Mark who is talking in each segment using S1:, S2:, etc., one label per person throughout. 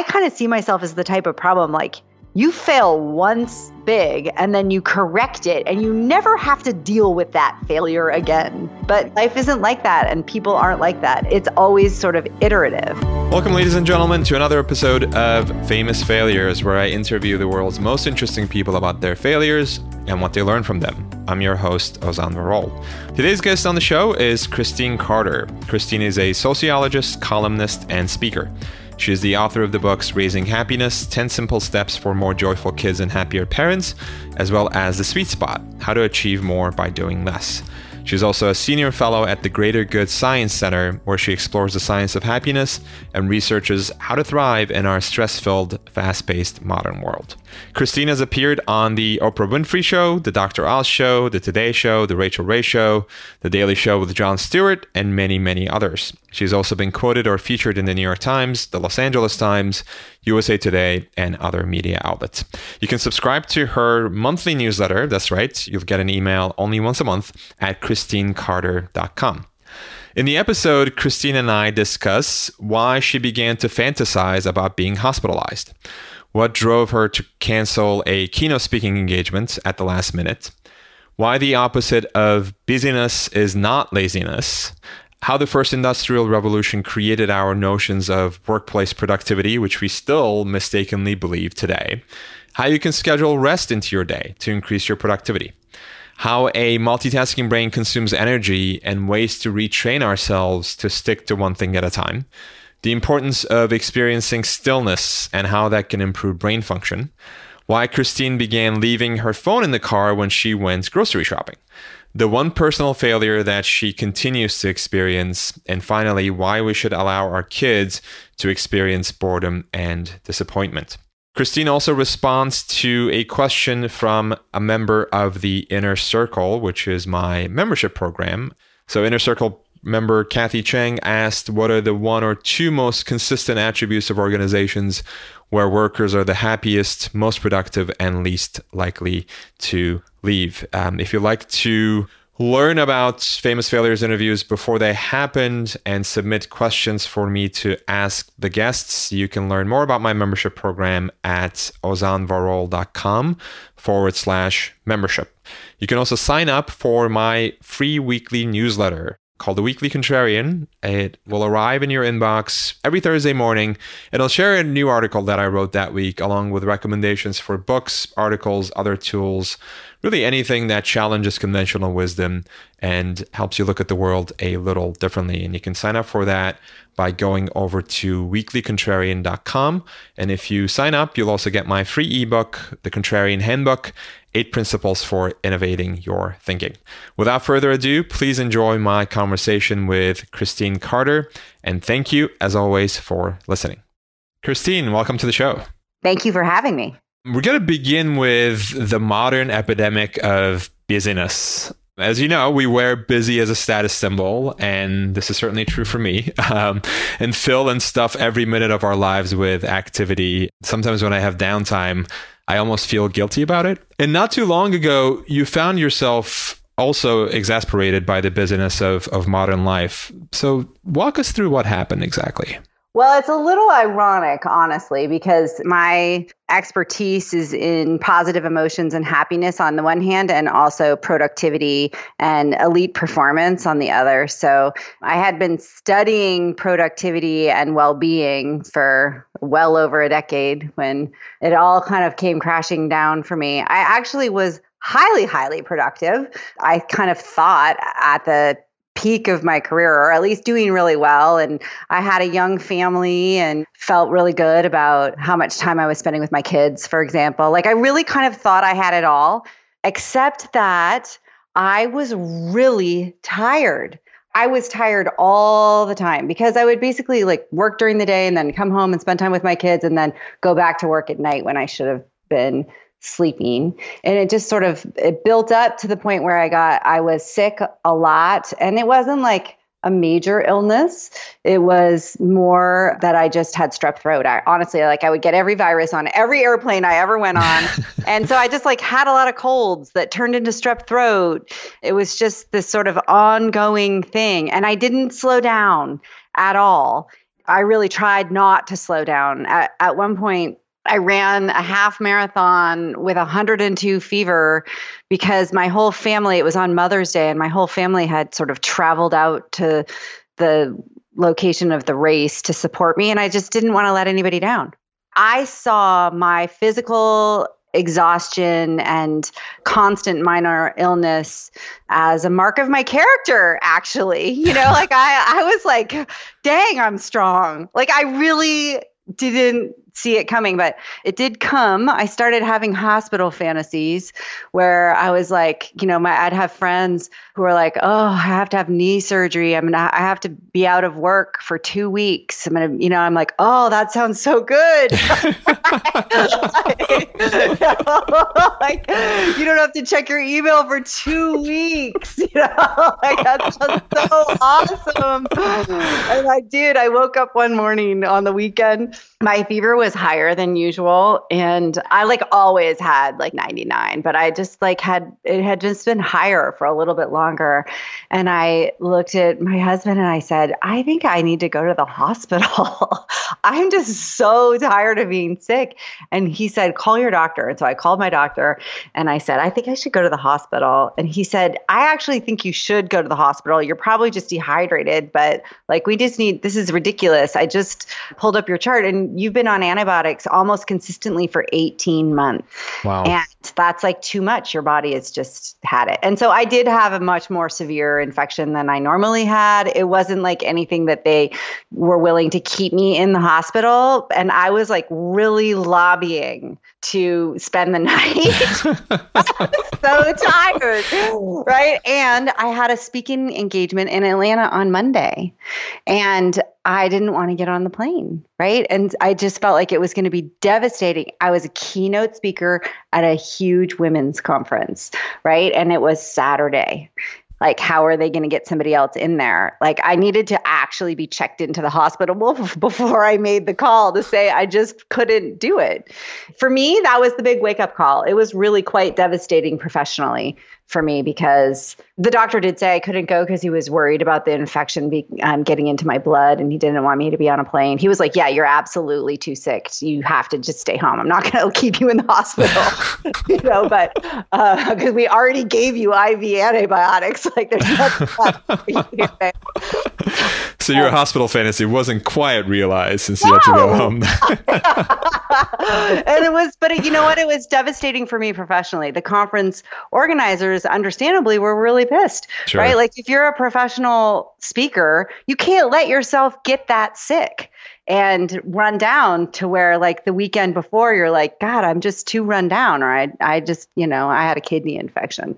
S1: I kind of see myself as the type of problem like you fail once big and then you correct it and you never have to deal with that failure again. But life isn't like that and people aren't like that. It's always sort of iterative.
S2: Welcome, ladies and gentlemen, to another episode of Famous Failures, where I interview the world's most interesting people about their failures and what they learned from them. I'm your host, Ozan Varol. Today's guest on the show is Christine Carter. Christine is a sociologist, columnist, and speaker. She is the author of the books Raising Happiness 10 Simple Steps for More Joyful Kids and Happier Parents, as well as The Sweet Spot How to Achieve More by Doing Less. She's also a senior fellow at the Greater Good Science Center, where she explores the science of happiness and researches how to thrive in our stress filled, fast paced modern world. Christine has appeared on The Oprah Winfrey Show, The Dr. Oz Show, The Today Show, The Rachael Ray Show, The Daily Show with Jon Stewart, and many, many others. She's also been quoted or featured in the New York Times, the Los Angeles Times, USA Today, and other media outlets. You can subscribe to her monthly newsletter. That's right, you'll get an email only once a month at christinecarter.com. In the episode, Christine and I discuss why she began to fantasize about being hospitalized what drove her to cancel a keynote speaking engagement at the last minute, why the opposite of busyness is not laziness, how the first industrial revolution created our notions of workplace productivity, which we still mistakenly believe today, how you can schedule rest into your day to increase your productivity, how a multitasking brain consumes energy and ways to retrain ourselves to stick to one thing at a time the importance of experiencing stillness and how that can improve brain function, why Christine began leaving her phone in the car when she went grocery shopping, the one personal failure that she continues to experience, and finally, why we should allow our kids to experience boredom and disappointment. Christine also responds to a question from a member of the Inner Circle, which is my membership program. So, Inner Circle member Kathy Chang asked what are the one or two most consistent attributes of organizations where workers are the happiest, most productive, and least likely to leave. Um, if you'd like to learn about famous failures interviews before they happened and submit questions for me to ask the guests, you can learn more about my membership program at ozanvarol.com forward slash membership. You can also sign up for my free weekly newsletter called The Weekly Contrarian. It will arrive in your inbox every Thursday morning. It'll share a new article that I wrote that week, along with recommendations for books, articles, other tools, really anything that challenges conventional wisdom and helps you look at the world a little differently. And you can sign up for that by going over to weeklycontrarian.com. And if you sign up, you'll also get my free ebook, The Contrarian Handbook, Eight Principles for Innovating Your Thinking. Without further ado, please enjoy my conversation with Christine Carter. And thank you, as always, for listening. Christine, welcome to the show.
S1: Thank you for having me.
S2: We're going to begin with the modern epidemic of busyness. As you know, we wear busy as a status symbol, and this is certainly true for me. Um, and fill and stuff every minute of our lives with activity. Sometimes when I have downtime, I almost feel guilty about it. And not too long ago, you found yourself also exasperated by the busyness of, of modern life. So, walk us through what happened exactly.
S1: Well, it's a little ironic, honestly, because my expertise is in positive emotions and happiness on the one hand, and also productivity and elite performance on the other. So I had been studying productivity and well being for well over a decade when it all kind of came crashing down for me. I actually was highly, highly productive. I kind of thought at the peak of my career or at least doing really well. And I had a young family and felt really good about how much time I was spending with my kids for example. Like I really kind of thought I had it all except that I was really tired. I was tired all the time because I would basically like work during the day and then come home and spend time with my kids and then go back to work at night when I should have been sleeping. And it just sort of it built up to the point where i got i was sick a lot. And it wasn't like a major illness. It was more that i just had strep throat. I honestly like i would get every virus on every airplane i ever went on. And so i just like had a lot of colds that turned into strep throat. It was just this sort of ongoing thing. And i didn't slow down at all. I really tried not to slow down. At, at one point, I ran a half marathon with 102 fever because my whole family, it was on Mother's Day, and my whole family had sort of traveled out to the location of the race to support me. And I just didn't want to let anybody down. I saw my physical exhaustion and constant minor illness as a mark of my character actually you know like i i was like dang i'm strong like i really didn't see it coming, but it did come. I started having hospital fantasies where I was like, you know, my I'd have friends who were like, "Oh, I have to have knee surgery. I'm gonna, I have to be out of work for two weeks. I'm gonna, you know, I'm like, oh, that sounds so good. like, you don't have to check your email for two weeks. You know, like that's just so awesome. And I did. I woke up one morning on the weekend. My fever was higher than usual and I like always had like 99 but I just like had it had just been higher for a little bit longer. And I looked at my husband and I said I think I need to go to the hospital. I'm just so tired of being sick. And he said call your doctor. And so I called my doctor and I said I think I should go to the hospital. And he said I actually think you should go to the hospital. You're probably just dehydrated but like we just need this is ridiculous. I just pulled up your chart and you've been on antibiotics almost consistently for 18 months.
S2: Wow.
S1: And that's like too much. Your body has just had it. And so I did have a much more severe infection than I normally had. It wasn't like anything that they were willing to keep me in the hospital. And I was like really lobbying to spend the night. so tired. Right. And I had a speaking engagement in Atlanta on Monday. And I didn't want to get on the plane, right? And I just felt like it was going to be devastating. I was a keynote speaker at a huge women's conference, right? And it was Saturday. Like, how are they going to get somebody else in there? Like, I needed to actually be checked into the hospital before I made the call to say I just couldn't do it. For me, that was the big wake up call. It was really quite devastating professionally for me because the doctor did say I couldn't go because he was worried about the infection be, um, getting into my blood and he didn't want me to be on a plane. He was like, Yeah, you're absolutely too sick. You have to just stay home. I'm not going to keep you in the hospital, you know, but because uh, we already gave you IV antibiotics, like there's nothing
S2: So your hospital fantasy wasn't quite realized since no. you had to go home.
S1: and it was, but you know what? It was devastating for me professionally. The conference organizers, understandably, were really pissed, sure. right? Like if you're a professional speaker, you can't let yourself get that sick and run down to where like the weekend before you're like, God, I'm just too run down, or I, I just, you know, I had a kidney infection.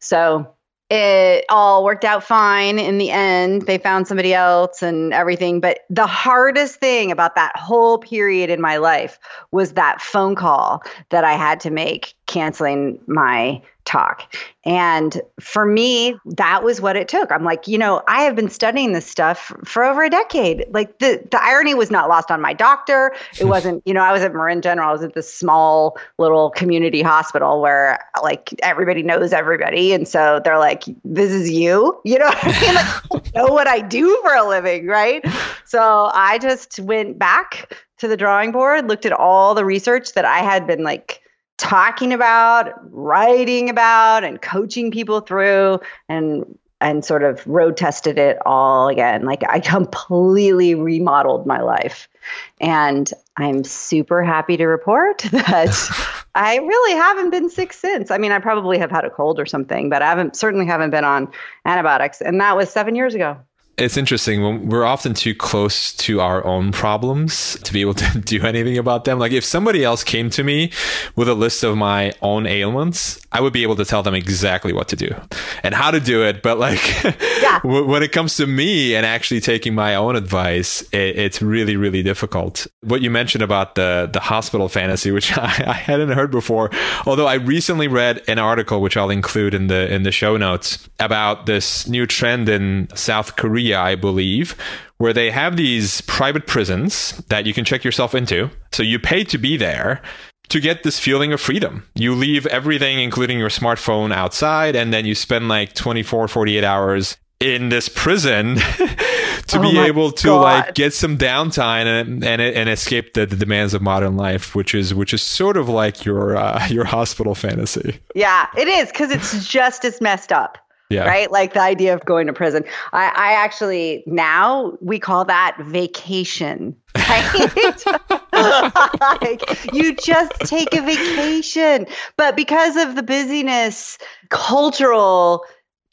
S1: So it all worked out fine in the end. They found somebody else and everything. But the hardest thing about that whole period in my life was that phone call that I had to make canceling my talk. And for me, that was what it took. I'm like, you know, I have been studying this stuff for over a decade. Like the the irony was not lost on my doctor. It wasn't, you know, I was at Marin General. I was at this small little community hospital where like everybody knows everybody. And so they're like, this is you. You know I mean? Like, know what I do for a living, right? So I just went back to the drawing board, looked at all the research that I had been like talking about, writing about, and coaching people through, and and sort of road tested it all again. Like I completely remodeled my life. And I'm super happy to report that I really haven't been sick since. I mean, I probably have had a cold or something, but I haven't certainly haven't been on antibiotics. And that was seven years ago
S2: it's interesting when we're often too close to our own problems to be able to do anything about them. Like if somebody else came to me with a list of my own ailments, I would be able to tell them exactly what to do and how to do it. But like yeah. when it comes to me and actually taking my own advice, it, it's really, really difficult. What you mentioned about the, the hospital fantasy, which I, I hadn't heard before, although I recently read an article, which I'll include in the, in the show notes about this new trend in South Korea Korea, I believe, where they have these private prisons that you can check yourself into. So you pay to be there to get this feeling of freedom. You leave everything, including your smartphone, outside, and then you spend like 24, 48 hours in this prison to oh be able to God. like get some downtime and and, and escape the, the, demands of modern life, which is which is sort of like your uh, your hospital fantasy.
S1: Yeah, it is because it's just as messed up. Yeah. Right? Like the idea of going to prison. I, I actually now we call that vacation. Right? like you just take a vacation. But because of the busyness, cultural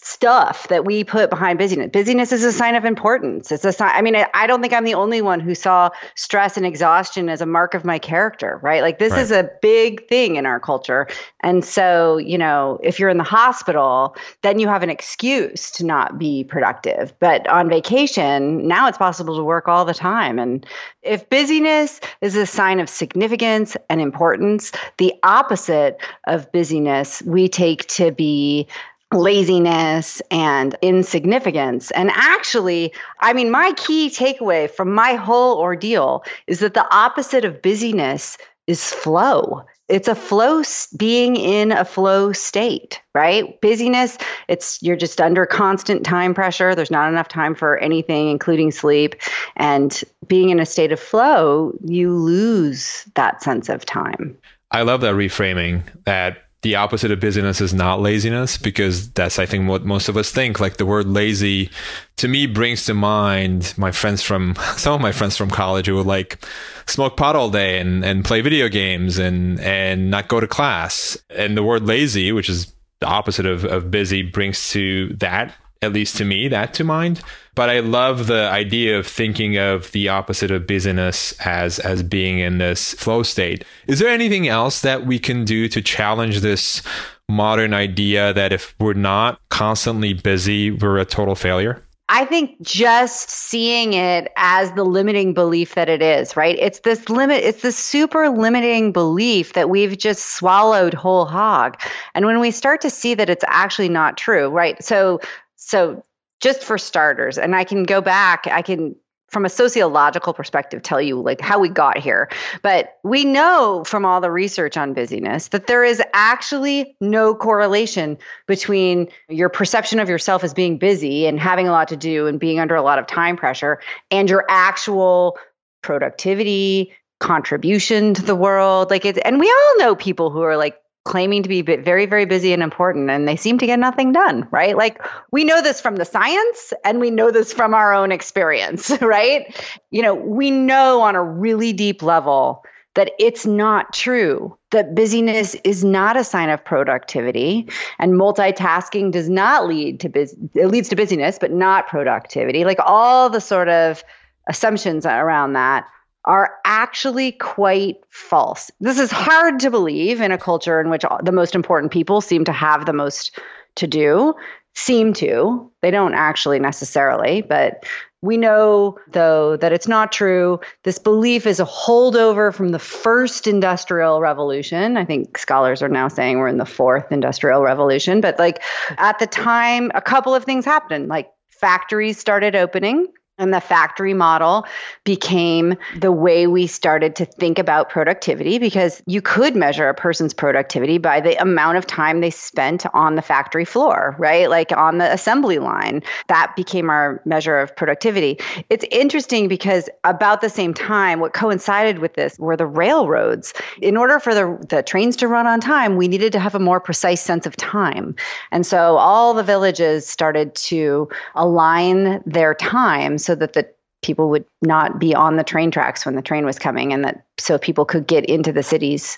S1: stuff that we put behind busyness. Busyness is a sign of importance. It's a sign. I mean, I, don't think I'm the only one who saw stress and exhaustion as a mark of my character, right? Like this right. is a big thing in our culture. And so, you know, if you're in the hospital, then you have an excuse to not be productive. But on vacation, now it's possible to work all the time. And if busyness is a sign of significance and importance, the opposite of busyness we take to be laziness and insignificance. And actually, I mean, my key takeaway from my whole ordeal is that the opposite of busyness is flow. It's a flow, being in a flow state, right? Busyness, it's you're just under constant time pressure. There's not enough time for anything, including sleep. And being in a state of flow, you lose that sense of time.
S2: I love that reframing that the opposite of busyness is not laziness because that's i think what most of us think. Like the word lazy to me brings to mind my friends from some of my friends from college who would like smoke pot all day and, and play video games and and not go to class. And the word lazy which is the opposite of, of busy brings to that at least to me, that to mind. But I love the idea of thinking of the opposite of busyness as as being in this flow state. Is there anything else that we can do to challenge this modern idea that if we're not constantly busy, we're a total failure?
S1: I think just seeing it as the limiting belief that it is, right? It's this limit, it's this super limiting belief that we've just swallowed whole hog. And when we start to see that it's actually not true, right? So so, just for starters, and I can go back, I can from a sociological perspective tell you like how we got here. But we know from all the research on busyness that there is actually no correlation between your perception of yourself as being busy and having a lot to do and being under a lot of time pressure and your actual productivity contribution to the world. Like it's and we all know people who are like claiming to be very, very busy and important, and they seem to get nothing done, right? Like we know this from the science and we know this from our own experience, right? You know, we know on a really deep level that it's not true that busyness is not a sign of productivity and multitasking does not lead to bus- it leads to busyness but not productivity like all the sort of assumptions around that are actually quite false. This is hard to believe in a culture in which the most important people seem to have the most to do. Seem to. They don't actually necessarily, but we know, though, that it's not true. This belief is a holdover from the first industrial revolution. I think scholars are now saying we're in the fourth industrial revolution. But, like, at the time, a couple of things happened. Like, factories started opening and the factory model became the way we started to think about productivity because you could measure a person's productivity by the amount of time they spent on the factory floor, right? Like on the assembly line. That became our measure of productivity. It's interesting because about the same time, what coincided with this were the railroads. In order for the, the trains to run on time, we needed to have a more precise sense of time. And so all the villages started to align their time so that the people would not be on the train tracks when the train was coming and that so people could get into the cities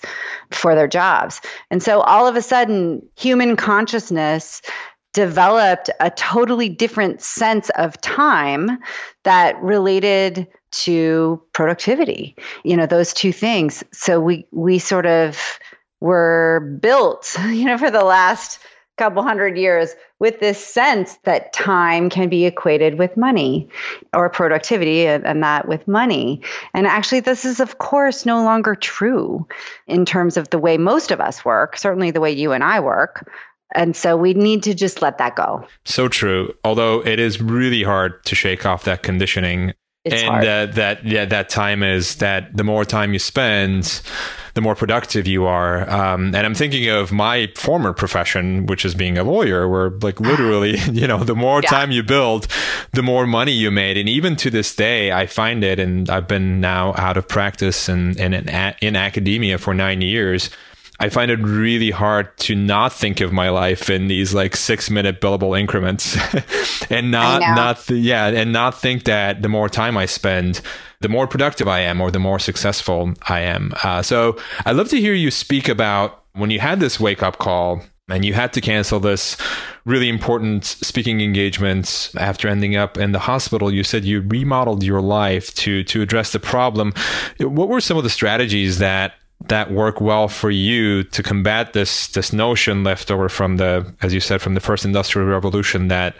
S1: for their jobs. And so all of a sudden human consciousness developed a totally different sense of time that related to productivity. You know, those two things. So we we sort of were built, you know, for the last couple hundred years with this sense that time can be equated with money or productivity and that with money. And actually, this is, of course, no longer true in terms of the way most of us work, certainly the way you and I work. And so we need to just let that go.
S2: So true. Although it is really hard to shake off that conditioning.
S1: It's
S2: and. Uh, that yeah, that time is that the more time you spend, the more productive you are. Um, and I'm thinking of my former profession, which is being a lawyer, where like literally, you know, the more yeah. time you billed, the more money you made. And even to this day, I find it, and I've been now out of practice and, and in, in academia for nine years I find it really hard to not think of my life in these like six minute billable increments and not, not, th- yeah, and not think that the more time I spend, the more productive I am or the more successful I am. Uh, so I'd love to hear you speak about when you had this wake up call and you had to cancel this really important speaking engagement after ending up in the hospital you said you remodeled your life to to address the problem what were some of the strategies that that work well for you to combat this this notion left over from the as you said from the first industrial revolution that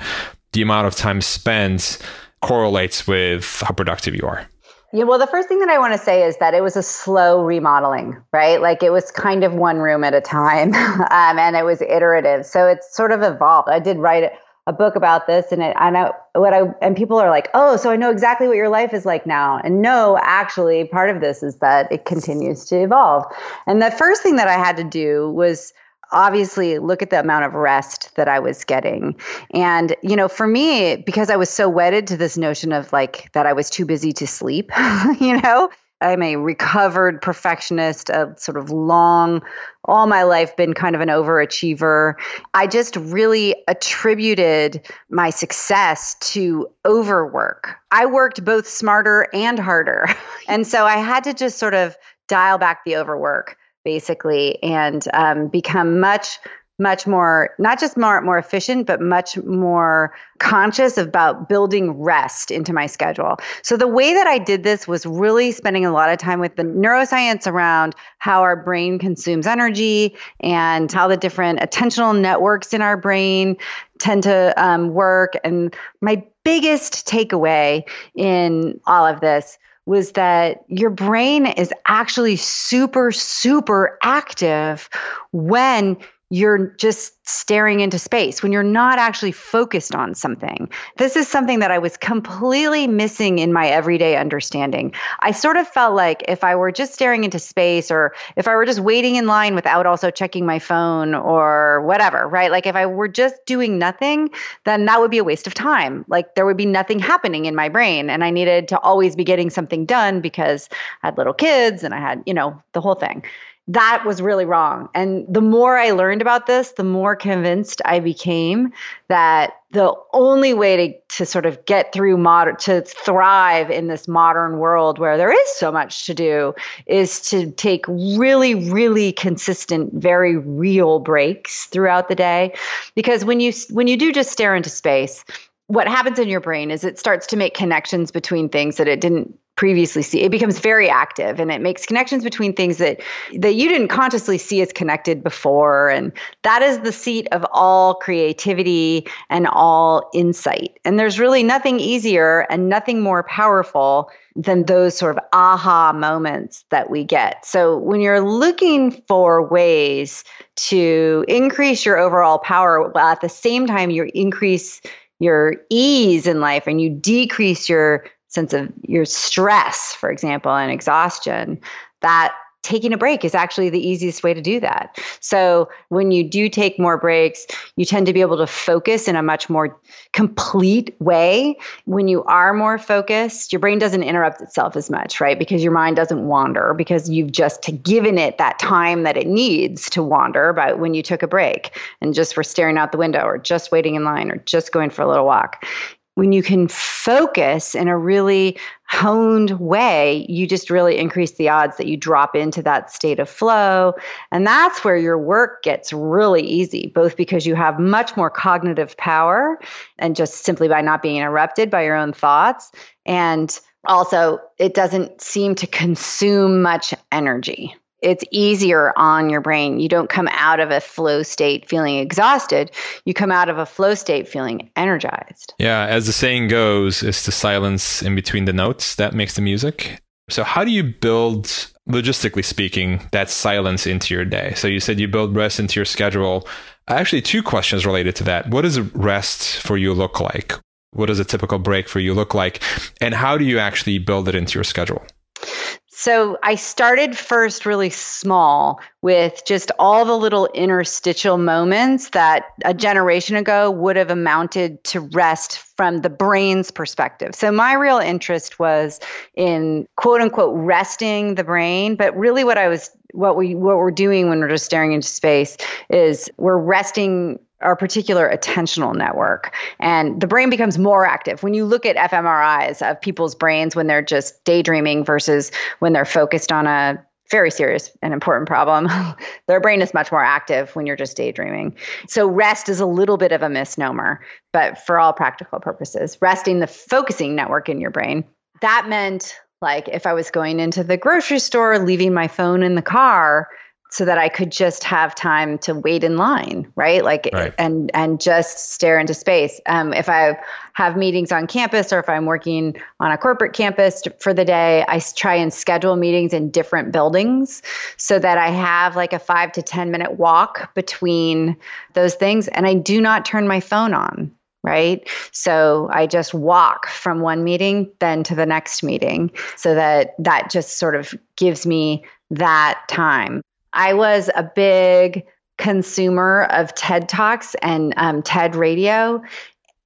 S2: the amount of time spent correlates with how productive you are
S1: yeah, well, the first thing that I want to say is that it was a slow remodeling, right? Like it was kind of one room at a time, um, and it was iterative. So it's sort of evolved. I did write a book about this and it, I know what I, and people are like, oh, so I know exactly what your life is like now. And no, actually, part of this is that it continues to evolve. And the first thing that I had to do was obviously look at the amount of rest that I was getting. And, you know, for me, because I was so wedded to this notion of like that I was too busy to sleep, you know, I'm a recovered perfectionist, a sort of long, all my life been kind of an overachiever. I just really attributed my success to overwork. I worked both smarter and harder. And so I had to just sort of dial back the overwork basically and um, become much much more not just more more efficient but much more conscious about building rest into my schedule. So the way that i did this was really spending a lot of time with the neuroscience around how our brain consumes energy and how the different attentional networks in our brain tend to um, work. And my biggest takeaway in all of this was that your brain is actually super, super active when you're just staring into space, when you're not actually focused on something. This is something that I was completely missing in my everyday understanding. I sort of felt like if I were just staring into space or if I were just waiting in line without also checking my phone or whatever, right? Like if I were just doing nothing, then that would be a waste of time. Like there would be nothing happening in my brain. And I needed to always be getting something done because I had little kids and I had, you know, the whole thing that was really wrong. And the more I learned about this, the more convinced I became that the only way to, to sort of get through modern, to thrive in this modern world where there is so much to do is to take really, really consistent, very real breaks throughout the day. Because when you, when you do just stare into space, what happens in your brain is it starts to make connections between things that it didn't previously see. It becomes very active and it makes connections between things that that you didn't consciously see as connected before. And that is the seat of all creativity and all insight. And there's really nothing easier and nothing more powerful than those sort of aha moments that we get. So when you're looking for ways to increase your overall power while at the same time you increase your ease in life and you decrease your sense of your stress, for example, and exhaustion, that taking a break is actually the easiest way to do that. So when you do take more breaks, you tend to be able to focus in a much more complete way. When you are more focused, your brain doesn't interrupt itself as much, right? Because your mind doesn't wander because you've just given it that time that it needs to wander about when you took a break and just were staring out the window or just waiting in line or just going for a little walk when you can focus in a really honed way, you just really increase the odds that you drop into that state of flow. And that's where your work gets really easy, both because you have much more cognitive power and just simply by not being interrupted by your own thoughts. And also, it doesn't seem to consume much energy it's easier on your brain. You don't come out of a flow state feeling exhausted. You come out of a flow state feeling energized.
S2: Yeah, as the saying goes, it's the silence in between the notes that makes the music. So, how do you build, logistically speaking, that silence into your day? So, you said you build rest into your schedule. Actually, two questions related to that. What does rest for you look like? What does a typical break for you look like? And how do you actually build it into your schedule?
S1: So I started first really small with just all the little interstitial moments that a generation ago would have amounted to rest from the brain's perspective. So my real interest was in quote unquote resting the brain, but really what I was what we what we're doing when we're just staring into space is we're resting our particular attentional network. And the brain becomes more active. When you look at fMRIs of people's brains when they're just daydreaming versus when they're focused on a very serious and important problem. Their brain is much more active when you're just daydreaming. So, rest is a little bit of a misnomer, but for all practical purposes, resting the focusing network in your brain. That meant like if I was going into the grocery store, leaving my phone in the car, so that I could just have time to wait in line, right? Like right. and and just stare into space. Um, if I have meetings on campus or if I'm working on a corporate campus for the day, I try and schedule meetings in different buildings so that I have like a 5 to 10 minute walk between those things and I do not turn my phone on right? So I just walk from one meeting then to the next meeting so that that just sort of gives me that time. I was a big consumer of TED Talks and um, TED Radio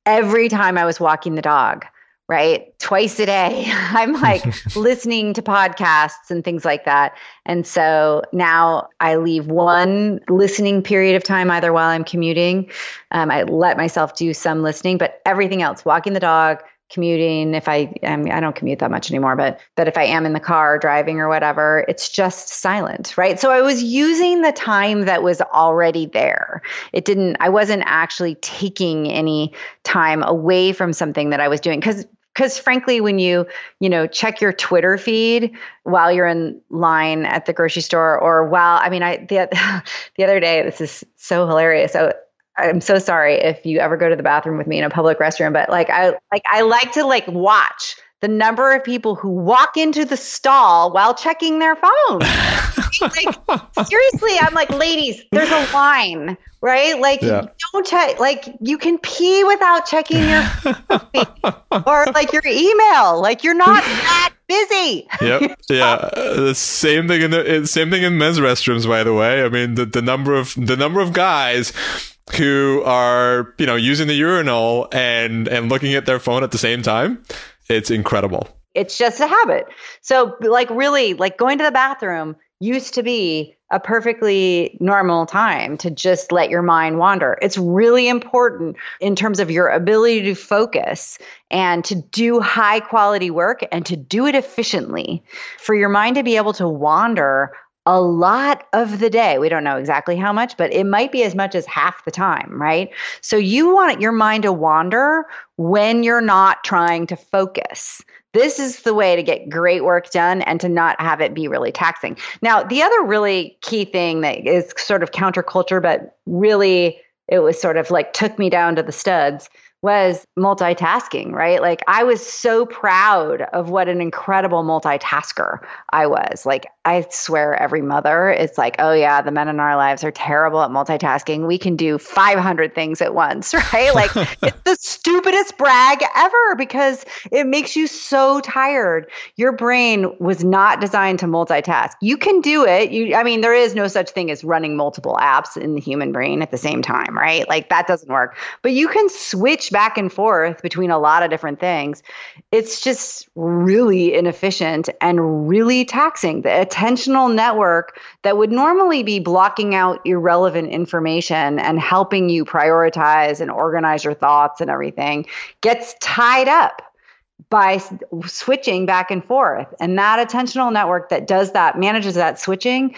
S1: every time I was walking the dog, right? Twice a day. I'm like listening to podcasts and things like that. And so now I leave one listening period of time either while I'm commuting. Um, I let myself do some listening, but everything else, walking the dog, commuting if i I, mean, I don't commute that much anymore but but if i am in the car driving or whatever it's just silent right? So i was using the time that was already there. It didn't i wasn't actually taking any time away from something that i was doing because because frankly when you you know check your twitter feed while you're in line at the grocery store or while i mean i the, the other day this is so hilarious. So I'm so sorry if you ever go to the bathroom with me in a public restroom, but like I like I like to like watch the number of people who walk into the stall while checking their phone. like seriously, I'm like, ladies, there's a line, right? Like yeah. don't check like you can pee without checking your or like your email. Like you're not that busy.
S2: Yep. Yeah. The same thing in the same thing in men's restrooms, by the way. I mean the, the number of the number of guys who are you know using the urinal and and looking at their phone at the same time it's incredible
S1: it's just a habit so like really like going to the bathroom used to be a perfectly normal time to just let your mind wander. It's really important in terms of your ability to focus and to do high quality work and to do it efficiently. For your mind to be able to wander a lot of the day. We don't know exactly how much, but it might be as much as half the time, right? So you want your mind to wander when you're not trying to focus. This is the way to get great work done and to not have it be really taxing. Now, the other really key thing that is sort of counterculture, but really it was sort of like took me down to the studs was multitasking, right? Like I was so proud of what an incredible multitasker I was. Like I swear every mother is like, "Oh yeah, the men in our lives are terrible at multitasking. We can do 500 things at once." Right? Like it's the stupidest brag ever because it makes you so tired. Your brain was not designed to multitask. You can do it. You I mean, there is no such thing as running multiple apps in the human brain at the same time, right? Like that doesn't work. But you can switch back and forth between a lot of different things. It's just really inefficient and really taxing. The attentional network that would normally be blocking out irrelevant information and helping you prioritize and organize your thoughts and everything gets tied up by switching back and forth. And that attentional network that does that, manages that switching,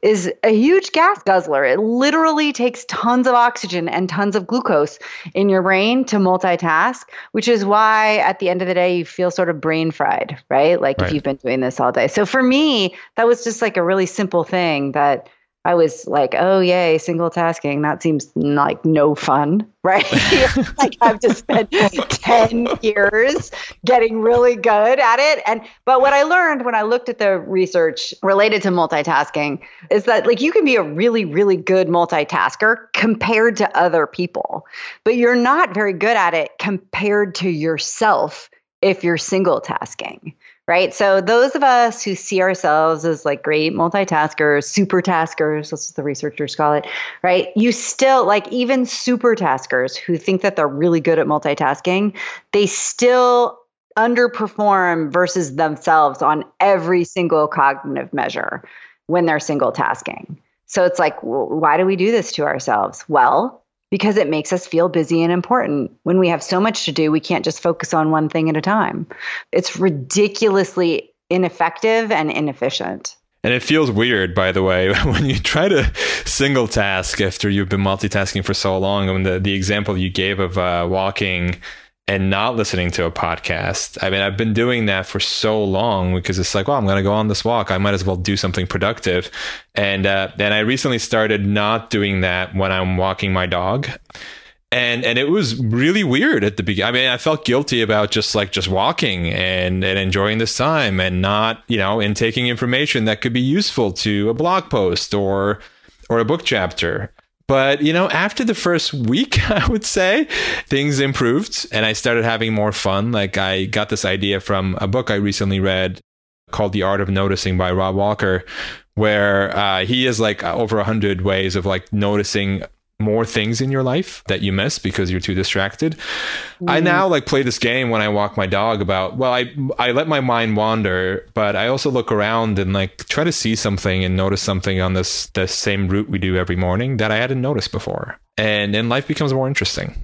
S1: is a huge gas guzzler. It literally takes tons of oxygen and tons of glucose in your brain to multitask, which is why at the end of the day, you feel sort of brain fried, right? Like right. if you've been doing this all day. So for me, that was just like a really simple thing that I was like, oh, yay, single tasking. That seems like no fun, right? like I've just spent 10 years getting really good at it. And, but what I learned when I looked at the research related to multitasking is that like you can be a really, really good multitasker compared to other people, but you're not very good at it compared to yourself if you're single tasking right? So those of us who see ourselves as like great multitaskers, super taskers, that's what the researchers call it, right? You still like even super taskers who think that they're really good at multitasking, they still underperform versus themselves on every single cognitive measure when they're single tasking. So it's like, why do we do this to ourselves? Well, because it makes us feel busy and important. When we have so much to do, we can't just focus on one thing at a time. It's ridiculously ineffective and inefficient.
S2: And it feels weird, by the way, when you try to single task after you've been multitasking for so long. And the, the example you gave of uh, walking and not listening to a podcast. I mean, I've been doing that for so long because it's like, well, I'm going to go on this walk. I might as well do something productive. And uh, and I recently started not doing that when I'm walking my dog. And and it was really weird at the beginning. I mean, I felt guilty about just like just walking and and enjoying this time and not, you know, and taking information that could be useful to a blog post or or a book chapter. But, you know, after the first week, I would say things improved and I started having more fun. Like I got this idea from a book I recently read called The Art of Noticing by Rob Walker, where uh, he has like over a hundred ways of like noticing more things in your life that you miss because you're too distracted. Mm. I now like play this game when I walk my dog about well I I let my mind wander, but I also look around and like try to see something and notice something on this the same route we do every morning that I hadn't noticed before. And then life becomes more interesting.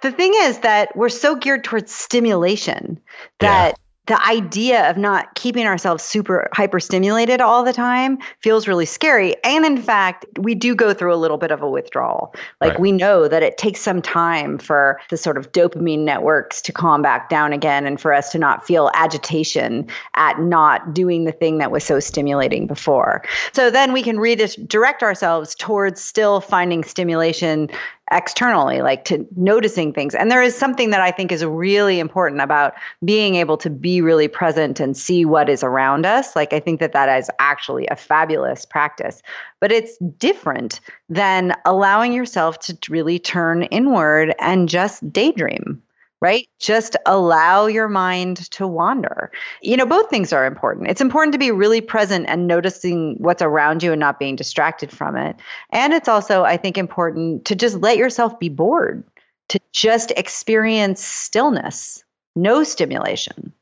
S1: The thing is that we're so geared towards stimulation that the idea of not keeping ourselves super hyper stimulated all the time feels really scary. And in fact, we do go through a little bit of a withdrawal. Like right. we know that it takes some time for the sort of dopamine networks to calm back down again and for us to not feel agitation at not doing the thing that was so stimulating before. So then we can redirect ourselves towards still finding stimulation externally, like to noticing things. And there is something that I think is really important about being able to be really present and see what is around us. Like, I think that that is actually a fabulous practice, but it's different than allowing yourself to really turn inward and just daydream right? Just allow your mind to wander. You know, both things are important. It's important to be really present and noticing what's around you and not being distracted from it. And it's also, I think, important to just let yourself be bored, to just experience stillness, no stimulation.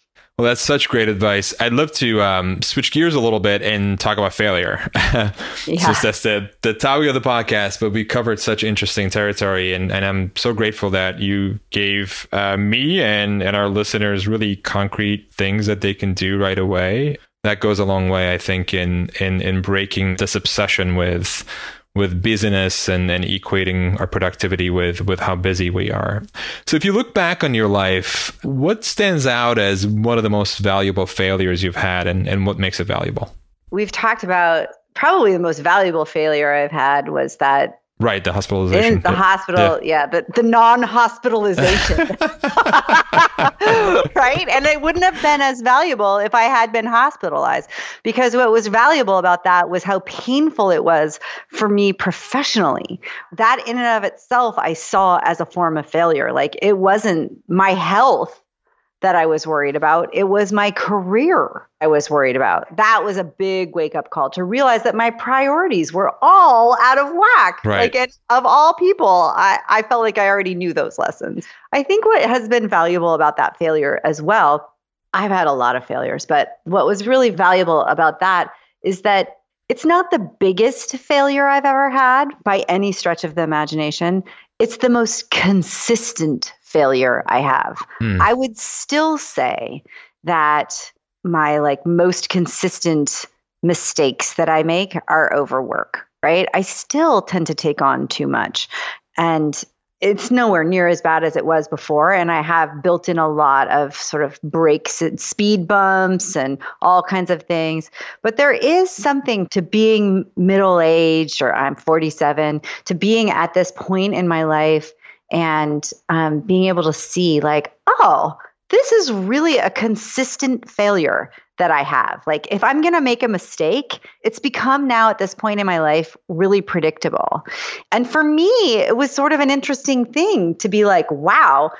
S2: Well, that's such great advice. I'd love to um, switch gears a little bit and talk about failure. yeah. Since that's the, the topic of the podcast, but we covered such interesting territory. And, and I'm so grateful that you gave uh, me and, and our listeners really concrete things that they can do right away. That goes a long way, I think, in, in, in breaking this obsession with with busyness and, and equating our productivity with with how busy we are. So if you look back on your life, what stands out as one of the most valuable failures you've had and, and what makes it valuable?
S1: We've talked about probably the most valuable failure I've had was that
S2: Right, the hospitalization.
S1: In the hospital, yeah, the, the non hospitalization. right? And it wouldn't have been as valuable if I had been hospitalized because what was valuable about that was how painful it was for me professionally. That, in and of itself, I saw as a form of failure. Like it wasn't my health that I was worried about. It was my career I was worried about. That was a big wake up call to realize that my priorities were all out of whack.
S2: Right.
S1: Like, of all people, I, I felt like I already knew those lessons. I think what has been valuable about that failure as well, I've had a lot of failures, but what was really valuable about that is that it's not the biggest failure I've ever had by any stretch of the imagination. It's the most consistent failure I have. Hmm. I would still say that my like most consistent mistakes that I make are overwork, right? I still tend to take on too much. And it's nowhere near as bad as it was before. And I have built in a lot of sort of breaks and speed bumps and all kinds of things. But there is something to being middle aged, or I'm 47, to being at this point in my life and um, being able to see, like, oh, this is really a consistent failure that I have. Like, if I'm going to make a mistake, it's become now at this point in my life really predictable. And for me, it was sort of an interesting thing to be like, wow,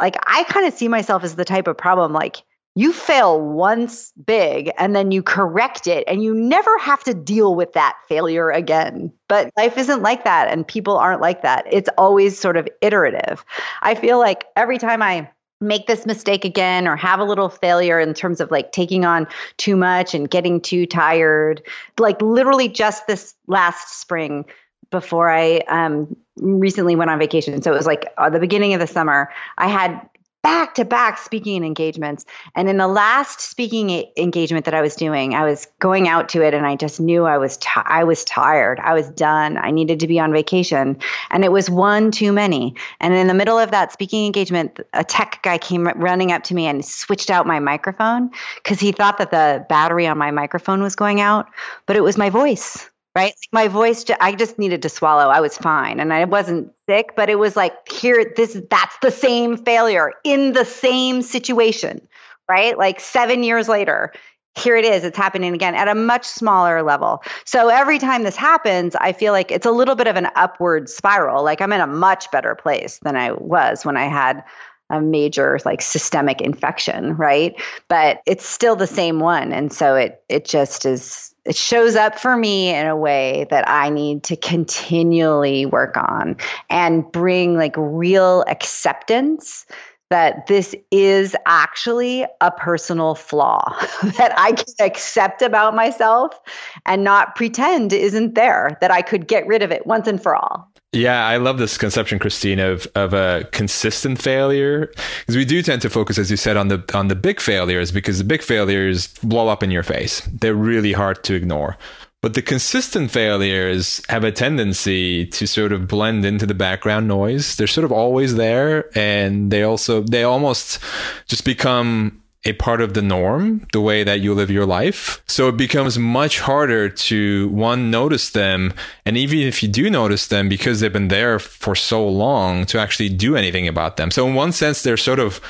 S1: like I kind of see myself as the type of problem like you fail once big and then you correct it and you never have to deal with that failure again. But life isn't like that and people aren't like that. It's always sort of iterative. I feel like every time I make this mistake again or have a little failure in terms of like taking on too much and getting too tired, like literally just this last spring before I um, recently went on vacation. So it was like uh, the beginning of the summer. I had back to back speaking engagements. And in the last speaking engagement that I was doing, I was going out to it and I just knew I was t- I was tired. I was done. I needed to be on vacation. And it was one too many. And in the middle of that speaking engagement, a tech guy came running up to me and switched out my microphone cuz he thought that the battery on my microphone was going out, but it was my voice right? My voice, I just needed to swallow. I was fine, and I wasn't sick, but it was like here, this, that's the same failure in the same situation, right? Like seven years later, here it is. It's happening again at a much smaller level. So every time this happens, I feel like it's a little bit of an upward spiral. Like I'm in a much better place than I was when I had a major like systemic infection, right? But it's still the same one. And so it it just is it shows up for me in a way that I need to continually work on and bring like real acceptance that this is actually a personal flaw that I can accept about myself and not pretend isn't there, that I could get rid of it once and for all.
S2: Yeah, I love this conception, Christine, of of a consistent failure because we do tend to focus, as you said, on the on the big failures because the big failures blow up in your face. They're really hard to ignore. But the consistent failures have a tendency to sort of blend into the background noise. They're sort of always there, and they also they almost just become a part of the norm, the way that you live your life. So it becomes much harder to one notice them. And even if you do notice them because they've been there for so long to actually do anything about them. So in one sense, they're sort of,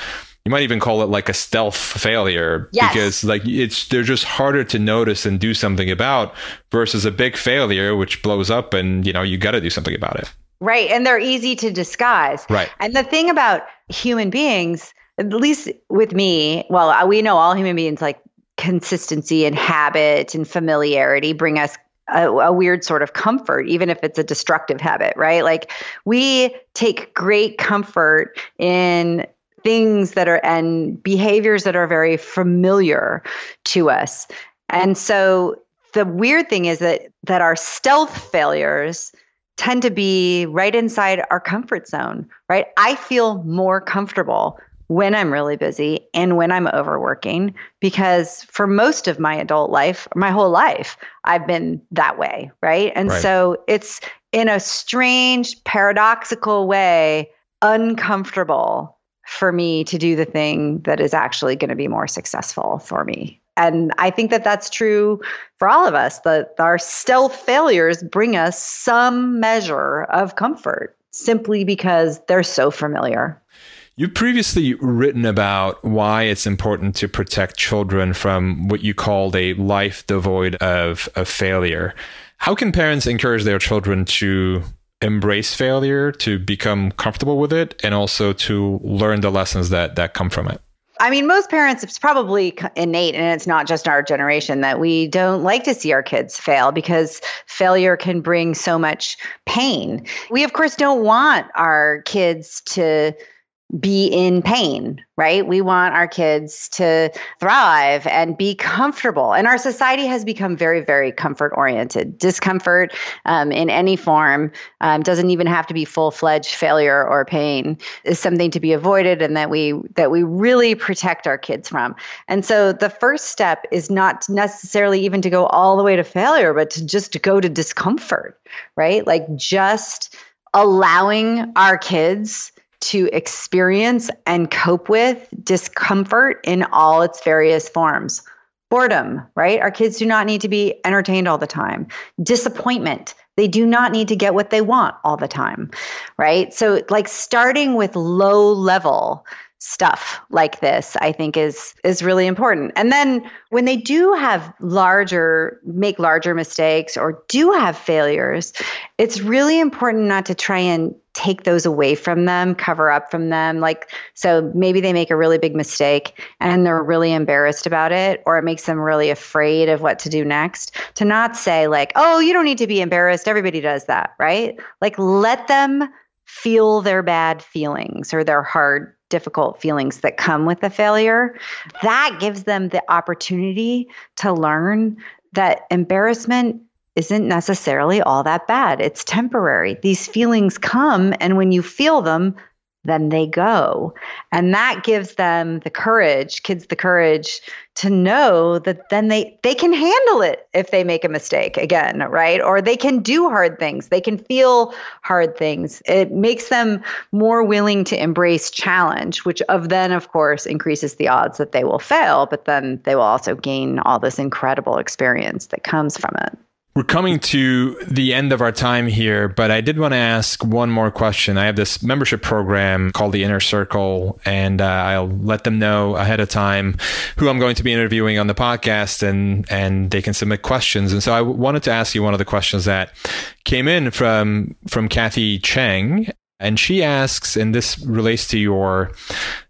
S2: you might even call it like a stealth failure
S1: yes.
S2: because like it's, they're just harder to notice and do something about versus a big failure, which blows up and, you know, you got to do something about it.
S1: Right. And they're easy to disguise.
S2: Right.
S1: And the thing about human beings, at least with me, well, we know all human beings like consistency and habit and familiarity bring us a, a, weird sort of comfort, even if it's a destructive habit, right? Like we take great comfort in things that are and behaviors that are very familiar to us. And so the weird thing is that that our stealth failures tend to be right inside our comfort zone, right? I feel more comfortable when I'm really busy and when I'm overworking because for most of my adult life, my whole life, I've been that way, right? And right. so it's in a strange, paradoxical way, uncomfortable for me to do the thing that is actually going to be more successful for me. And I think that that's true for all of us. That our stealth failures bring us some measure of comfort simply because they're so familiar.
S2: You've previously written about why it's important to protect children from what you called a life devoid of, of failure. How can parents encourage their children to embrace failure, to become comfortable with it, and also to learn the lessons that, that come from it?
S1: I mean, most parents, it's probably innate, and it's not just our generation, that we don't like to see our kids fail because failure can bring so much pain. We, of course, don't want our kids to be in pain, right? We want our kids to thrive and be comfortable. And our society has become very, very comfort oriented. Discomfort um, in any form um, doesn't even have to be full fledged failure or pain is something to be avoided and that we that we really protect our kids from. And so the first step is not necessarily even to go all the way to failure, but to just to go to discomfort, right? Like just allowing our kids to experience and cope with discomfort in all its various forms. Boredom, right? Our kids do not need to be entertained all the time. Disappointment, they do not need to get what they want all the time, right? So, like starting with low level stuff like this i think is is really important and then when they do have larger make larger mistakes or do have failures it's really important not to try and take those away from them, cover up from them. Like, so maybe they make a really big mistake and they're really embarrassed about it, or it makes them really afraid of what to do next. To not say, like, oh, you don't need to be embarrassed. Everybody does that, right? Like, let them feel their bad feelings or their hard difficult feelings that come with a failure, that gives them the opportunity to learn that embarrassment isn't necessarily all that bad. It's temporary. These feelings come, and when you feel them, then they go. And that gives them the courage, kids the courage to know that then they they can handle it if they make a mistake again, right? Or they can do hard things. They can feel hard things. It makes them more willing to embrace challenge, which of then of course increases the odds that they will fail, but then they will also gain all this incredible experience that comes from it.
S2: We're coming to the end of our time here, but I did want to ask one more question. I have this membership program called the Inner Circle, and uh, I'll let them know ahead of time who I'm going to be interviewing on the podcast, and and they can submit questions. And so I wanted to ask you one of the questions that came in from from Kathy Cheng, and she asks, and this relates to your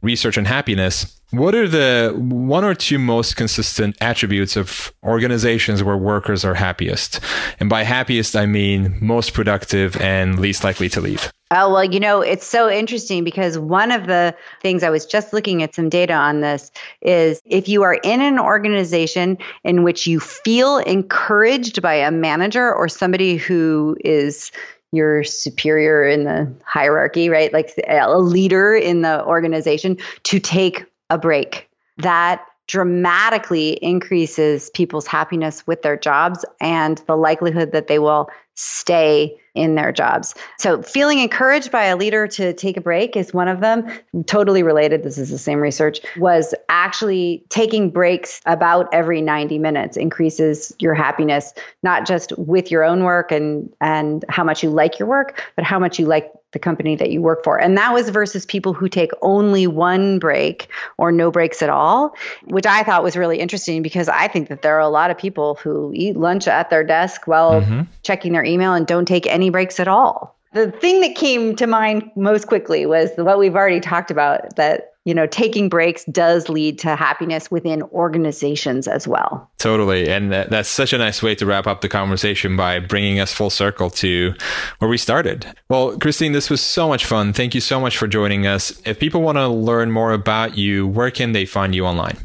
S2: research on happiness what are the one or two most consistent attributes of organizations where workers are happiest? And by happiest, I mean most productive and least likely to leave.
S1: Oh, well, you know, it's so interesting because one of the things I was just looking at some data on this is if you are in an organization in which you feel encouraged by a manager or somebody who is your superior in the hierarchy, right? Like a leader in the organization to take a break. That dramatically increases people's happiness with their jobs and the likelihood that they will stay in their jobs. So, feeling encouraged by a leader to take a break is one of them. Totally related, this is the same research, was actually taking breaks about every 90 minutes increases your happiness, not just with your own work and, and how much you like your work, but how much you like the company that you work for. And that was versus people who take only one break or no breaks at all, which I thought was really interesting because I think that there are a lot of people who eat lunch at their desk while mm-hmm. checking their email and don't take any breaks at all. The thing that came to mind most quickly was what we've already talked about that you know, taking breaks does lead to happiness within organizations as well.
S2: Totally. And that's such a nice way to wrap up the conversation by bringing us full circle to where we started. Well, Christine, this was so much fun. Thank you so much for joining us. If people want to learn more about you, where can they find you online?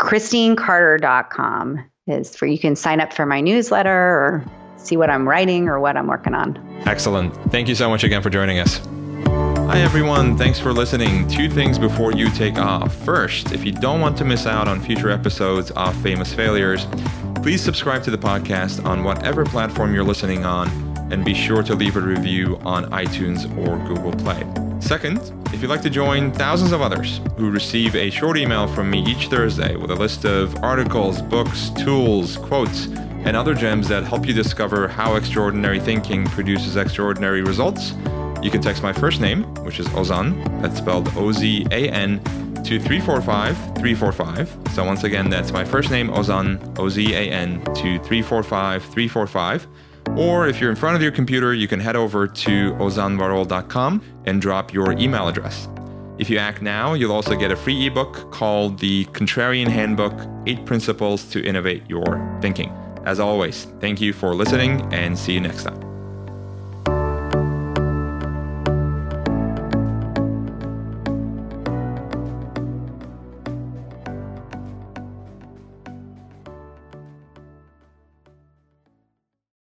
S1: ChristineCarter.com is where you can sign up for my newsletter or see what I'm writing or what I'm working on.
S2: Excellent. Thank you so much again for joining us. Hi everyone, thanks for listening. Two things before you take off. First, if you don't want to miss out on future episodes of Famous Failures, please subscribe to the podcast on whatever platform you're listening on and be sure to leave a review on iTunes or Google Play. Second, if you'd like to join thousands of others who receive a short email from me each Thursday with a list of articles, books, tools, quotes, and other gems that help you discover how extraordinary thinking produces extraordinary results, you can text my first name, which is Ozan, that's spelled O Z A N, to 345 345. So once again, that's my first name, Ozan, O Z A N, to 345 345. Or if you're in front of your computer, you can head over to ozanvarol.com and drop your email address. If you act now, you'll also get a free ebook called The Contrarian Handbook Eight Principles to Innovate Your Thinking. As always, thank you for listening and see you next time.